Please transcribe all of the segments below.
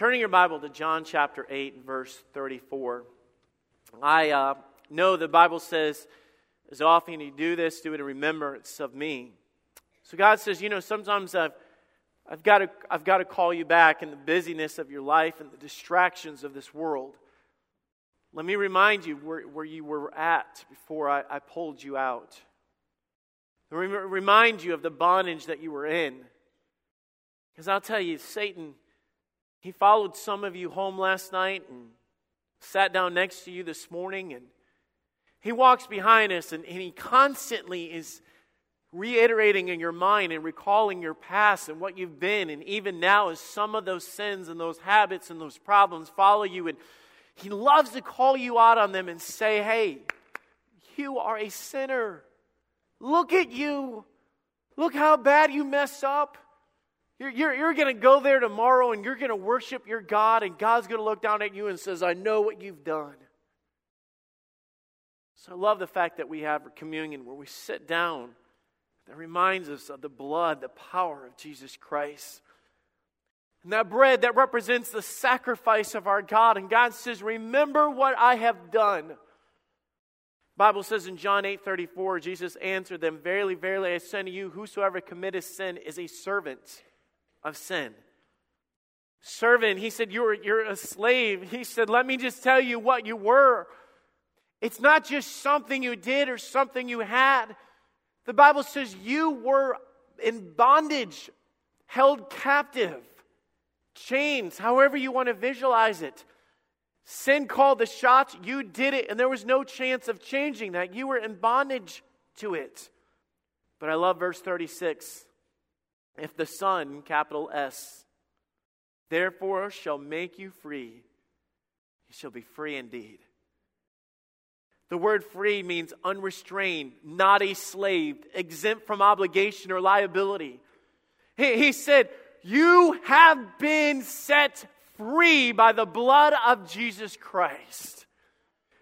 Turning your Bible to John chapter 8, verse 34. I uh, know the Bible says, as often you do this, do it in remembrance of me. So God says, you know, sometimes I've, I've, got to, I've got to call you back in the busyness of your life and the distractions of this world. Let me remind you where, where you were at before I, I pulled you out. Remind you of the bondage that you were in. Because I'll tell you, Satan he followed some of you home last night and sat down next to you this morning, and he walks behind us and, and he constantly is reiterating in your mind and recalling your past and what you've been. And even now, as some of those sins and those habits and those problems follow you, and he loves to call you out on them and say, Hey, you are a sinner. Look at you. Look how bad you mess up. You're, you're, you're going to go there tomorrow and you're going to worship your God, and God's going to look down at you and says, I know what you've done. So I love the fact that we have communion where we sit down that reminds us of the blood, the power of Jesus Christ. And that bread that represents the sacrifice of our God. And God says, Remember what I have done. Bible says in John 8 34, Jesus answered them, Verily, verily, I say to you, whosoever committeth sin is a servant of sin. Servant, he said, you're, you're a slave. He said, Let me just tell you what you were. It's not just something you did or something you had. The Bible says you were in bondage, held captive, chains, however you want to visualize it. Sin called the shots, you did it, and there was no chance of changing that. You were in bondage to it. But I love verse 36. If the Son, capital S, therefore shall make you free, you shall be free indeed. The word free means unrestrained, not a slave, exempt from obligation or liability. He, he said, You have been set free by the blood of Jesus Christ.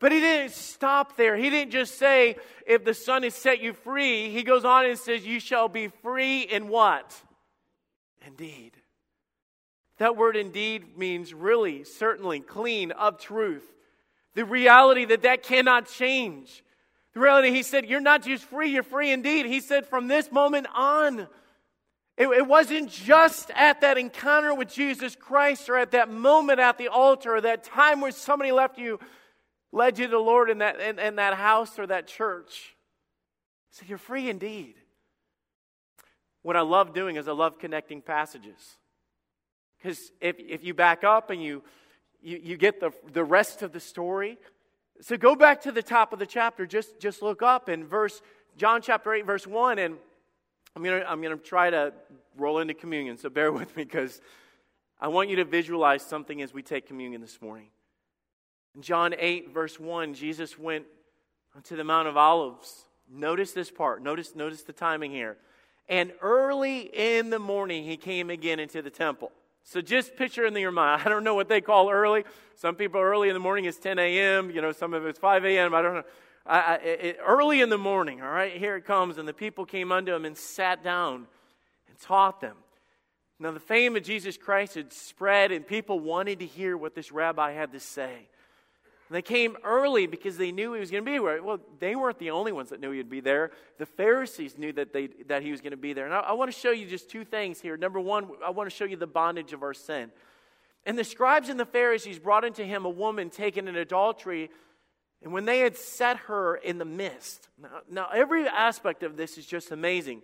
But he didn't stop there. He didn't just say, if the Son has set you free. He goes on and says, you shall be free in what? Indeed. That word indeed means really, certainly, clean, of truth. The reality that that cannot change. The reality, he said, you're not just free, you're free indeed. He said, from this moment on, it, it, wasn't just at that encounter with Jesus Christ or at that moment at the altar or that time where somebody left you led you to the Lord in that, in, in that house or that church. So You're free indeed. What I love doing is I love connecting passages. Because if, if you back up and you, you, you get the, the rest of the story, so go back to the top of the chapter, just, just look up in verse, John chapter 8, verse 1, and I'm going to I'm to try to roll into communion, so bear with me because I want you to visualize something as we take communion this morning. In John 8, verse 1, Jesus went to the Mount of Olives. Notice this part. Notice, notice the timing here. And early in the morning, he came again into the temple. So just picture in your mind. I don't know what they call early. Some people early in the morning is 10 a.m. You know, some of it's 5 a.m. I don't know. I, I, it, early in the morning, all right, here it comes. And the people came unto him and sat down and taught them. Now, the fame of Jesus Christ had spread, and people wanted to hear what this rabbi had to say. And they came early because they knew he was going to be there. Well, they weren't the only ones that knew he'd be there. The Pharisees knew that, they, that he was going to be there. And I, I want to show you just two things here. Number one, I want to show you the bondage of our sin. And the scribes and the Pharisees brought into him a woman taken in adultery. And when they had set her in the midst, now, now every aspect of this is just amazing.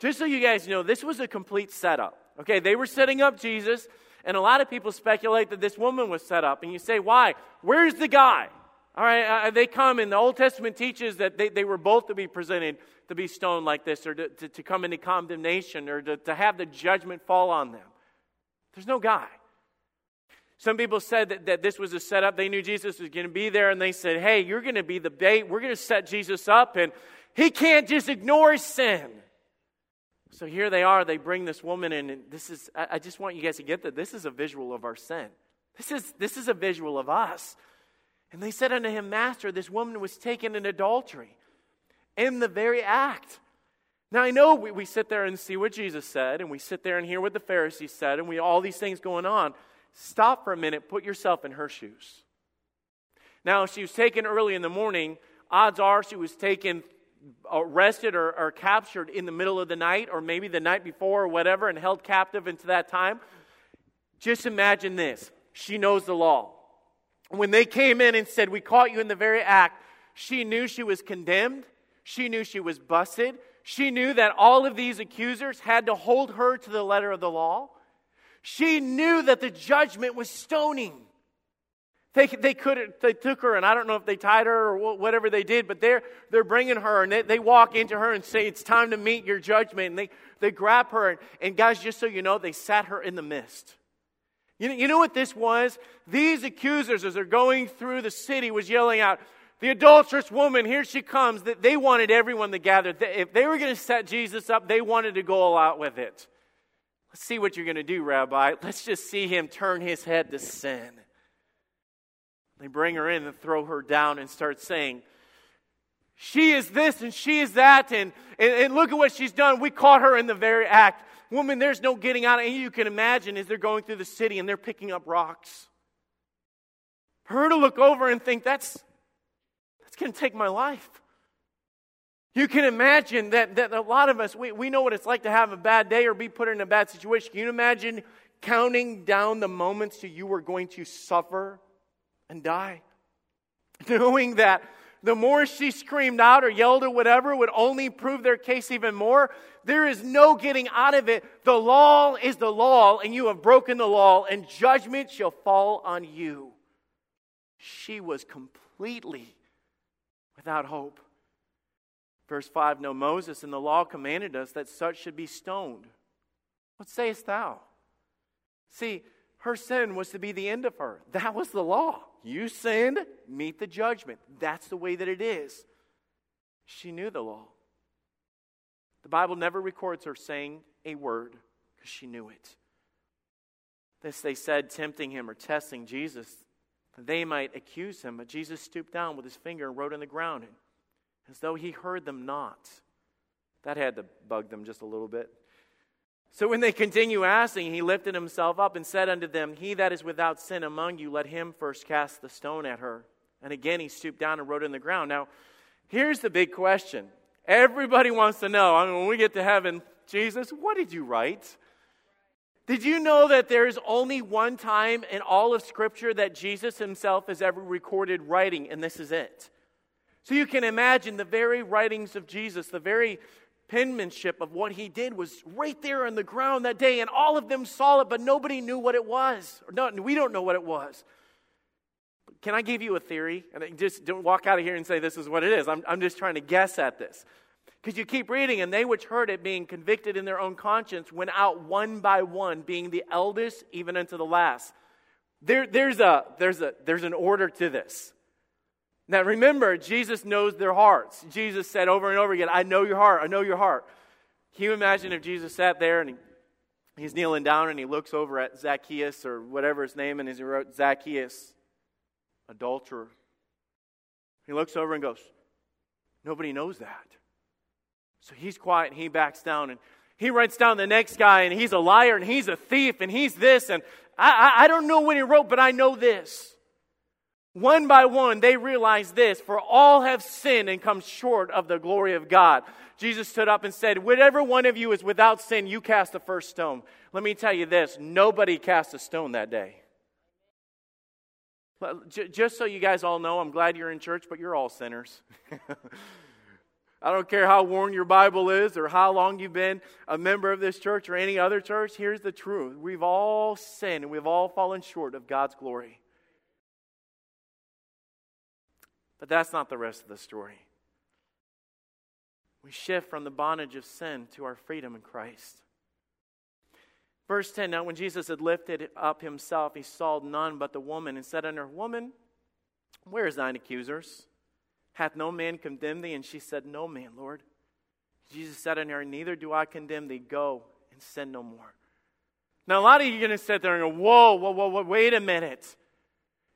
Just so you guys know, this was a complete setup. Okay, they were setting up Jesus. And a lot of people speculate that this woman was set up. And you say, why? Where's the guy? All right, uh, they come, and the Old Testament teaches that they, they were both to be presented to be stoned like this, or to, to, to come into condemnation, or to, to have the judgment fall on them. There's no guy. Some people said that, that this was a setup. They knew Jesus was going to be there, and they said, Hey, you're going to be the bait. We're going to set Jesus up, and he can't just ignore sin. So here they are, they bring this woman in, and this is, I just want you guys to get that this is a visual of our sin. This is, this is a visual of us. And they said unto him, Master, this woman was taken in adultery in the very act. Now I know we, we sit there and see what Jesus said, and we sit there and hear what the Pharisees said, and we all these things going on. Stop for a minute, put yourself in her shoes. Now, she was taken early in the morning. Odds are she was taken, arrested, or, or captured in the middle of the night, or maybe the night before, or whatever, and held captive into that time. Just imagine this she knows the law. When they came in and said, We caught you in the very act, she knew she was condemned. She knew she was busted. She knew that all of these accusers had to hold her to the letter of the law. She knew that the judgment was stoning. They, they, could, they took her, and I don't know if they tied her or whatever they did, but they're, they're bringing her, and they, they walk into her and say, It's time to meet your judgment. And they, they grab her, and, and guys, just so you know, they sat her in the mist. You know, you know what this was? These accusers, as they're going through the city, was yelling out, the adulterous woman, here she comes. That They wanted everyone to gather. If they were going to set Jesus up, they wanted to go all out with it. Let's see what you're going to do, Rabbi. Let's just see him turn his head to sin. They bring her in and throw her down and start saying, She is this and she is that, and, and, and look at what she's done. We caught her in the very act. Woman, there's no getting out. And you can imagine as they're going through the city and they're picking up rocks. For her to look over and think, That's, that's going to take my life. You can imagine that, that a lot of us, we, we know what it's like to have a bad day or be put in a bad situation. Can you imagine counting down the moments to you were going to suffer and die. Knowing that the more she screamed out or yelled or whatever would only prove their case even more. There is no getting out of it. The law is the law, and you have broken the law, and judgment shall fall on you. She was completely without hope. Verse 5 No, Moses and the law commanded us that such should be stoned. What sayest thou? See, her sin was to be the end of her. That was the law. You sinned, meet the judgment. That's the way that it is. She knew the law. The Bible never records her saying a word because she knew it. This they said, tempting him or testing Jesus, that they might accuse him. But Jesus stooped down with his finger and wrote on the ground, as though he heard them not. That had to bug them just a little bit. So when they continue asking, he lifted himself up and said unto them, He that is without sin among you, let him first cast the stone at her. And again he stooped down and wrote in the ground. Now, here's the big question. Everybody wants to know. I mean, when we get to heaven, Jesus, what did you write? Did you know that there is only one time in all of Scripture that Jesus himself has ever recorded writing, and this is it? So you can imagine the very writings of Jesus, the very penmanship of what he did was right there on the ground that day, and all of them saw it, but nobody knew what it was. No, we don't know what it was. Can I give you a theory? And just don't walk out of here and say this is what it is. I'm, I'm just trying to guess at this. Because you keep reading, and they which heard it, being convicted in their own conscience, went out one by one, being the eldest even unto the last. There, there's, a, there's, a, there's an order to this. Now remember, Jesus knows their hearts. Jesus said over and over again, I know your heart, I know your heart. Can you imagine if Jesus sat there and he, he's kneeling down and he looks over at Zacchaeus or whatever his name and he wrote Zacchaeus, adulterer. He looks over and goes, Nobody knows that. So he's quiet and he backs down and he writes down the next guy and he's a liar and he's a thief and he's this and I, I, I don't know what he wrote, but I know this. One by one, they realized this for all have sinned and come short of the glory of God. Jesus stood up and said, Whatever one of you is without sin, you cast the first stone. Let me tell you this nobody cast a stone that day. Just so you guys all know, I'm glad you're in church, but you're all sinners. I don't care how worn your Bible is or how long you've been a member of this church or any other church. Here's the truth we've all sinned and we've all fallen short of God's glory. But that's not the rest of the story. We shift from the bondage of sin to our freedom in Christ. Verse 10 Now, when Jesus had lifted up himself, he saw none but the woman and said unto her, Woman, where is thine accusers? Hath no man condemned thee? And she said, No man, Lord. Jesus said unto her, Neither do I condemn thee. Go and sin no more. Now, a lot of you are going to sit there and go, Whoa, whoa, whoa, whoa, wait a minute.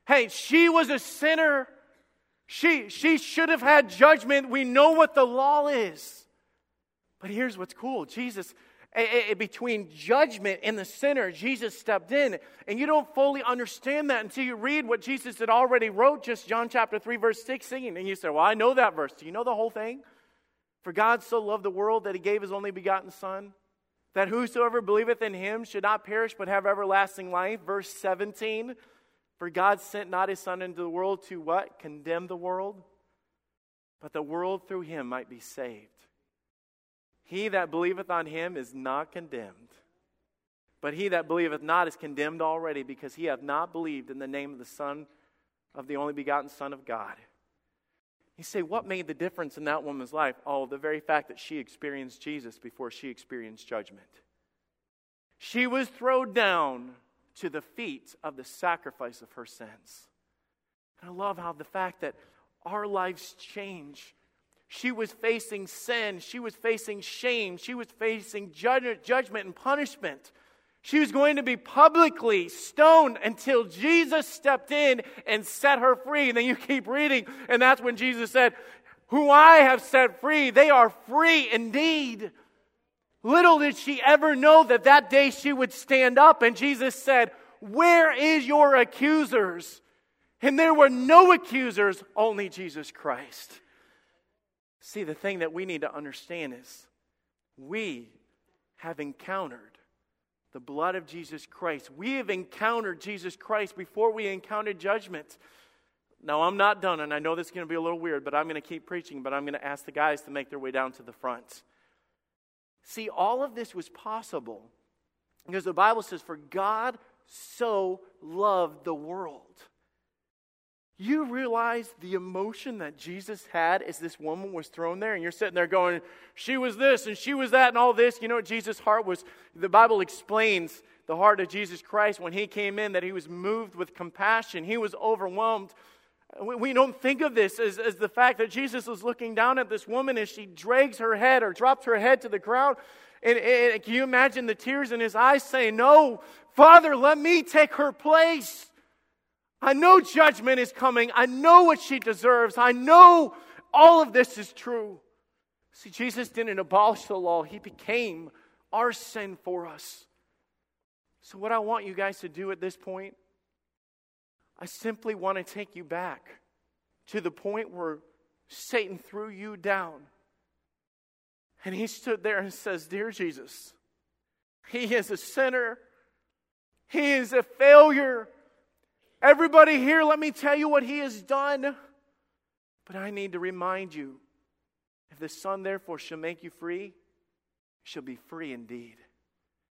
Hey, she was a sinner she, she should have had judgment. We know what the law is. But here's what's cool Jesus, a, a, between judgment and the sinner, Jesus stepped in. And you don't fully understand that until you read what Jesus had already wrote, just John chapter 3, verse 16. And you say, Well, I know that verse. Do you know the whole thing? For God so loved the world that he gave his only begotten Son, that whosoever believeth in him should not perish but have everlasting life. Verse 17. For God sent not his Son into the world to what? Condemn the world, but the world through him might be saved. He that believeth on him is not condemned. But he that believeth not is condemned already, because he hath not believed in the name of the Son of the only begotten Son of God. You say, what made the difference in that woman's life? Oh, the very fact that she experienced Jesus before she experienced judgment. She was thrown down to the feet of the sacrifice of her sins. And I love how the fact that our lives change she was facing sin. She was facing shame. She was facing judgment and punishment. She was going to be publicly stoned until Jesus stepped in and set her free. And then you keep reading, and that's when Jesus said, Who I have set free, they are free indeed. Little did she ever know that that day she would stand up, and Jesus said, Where is your accusers? And there were no accusers, only Jesus Christ. See, the thing that we need to understand is we have encountered the blood of Jesus Christ. We have encountered Jesus Christ before we encountered judgment. Now, I'm not done, and I know this is going to be a little weird, but I'm going to keep preaching, but I'm going to ask the guys to make their way down to the front. See, all of this was possible because the Bible says, For God so loved the world you realize the emotion that Jesus had as this woman was thrown there? And you're sitting there going, she was this and she was that and all this. You know what Jesus' heart was? The Bible explains the heart of Jesus Christ when he came in that he was moved with compassion, he was overwhelmed. We don't think of this as, as the fact that Jesus was looking down at this woman as she drags her head or drops her head to the ground. And, and can you imagine the tears in his eyes saying, No, Father, let me take her place. I know judgment is coming. I know what she deserves. I know all of this is true. See, Jesus didn't abolish the law, He became our sin for us. So, what I want you guys to do at this point, I simply want to take you back to the point where Satan threw you down. And he stood there and says, Dear Jesus, he is a sinner, he is a failure. Everybody here, let me tell you what he has done. But I need to remind you if the Son therefore shall make you free, shall be free indeed.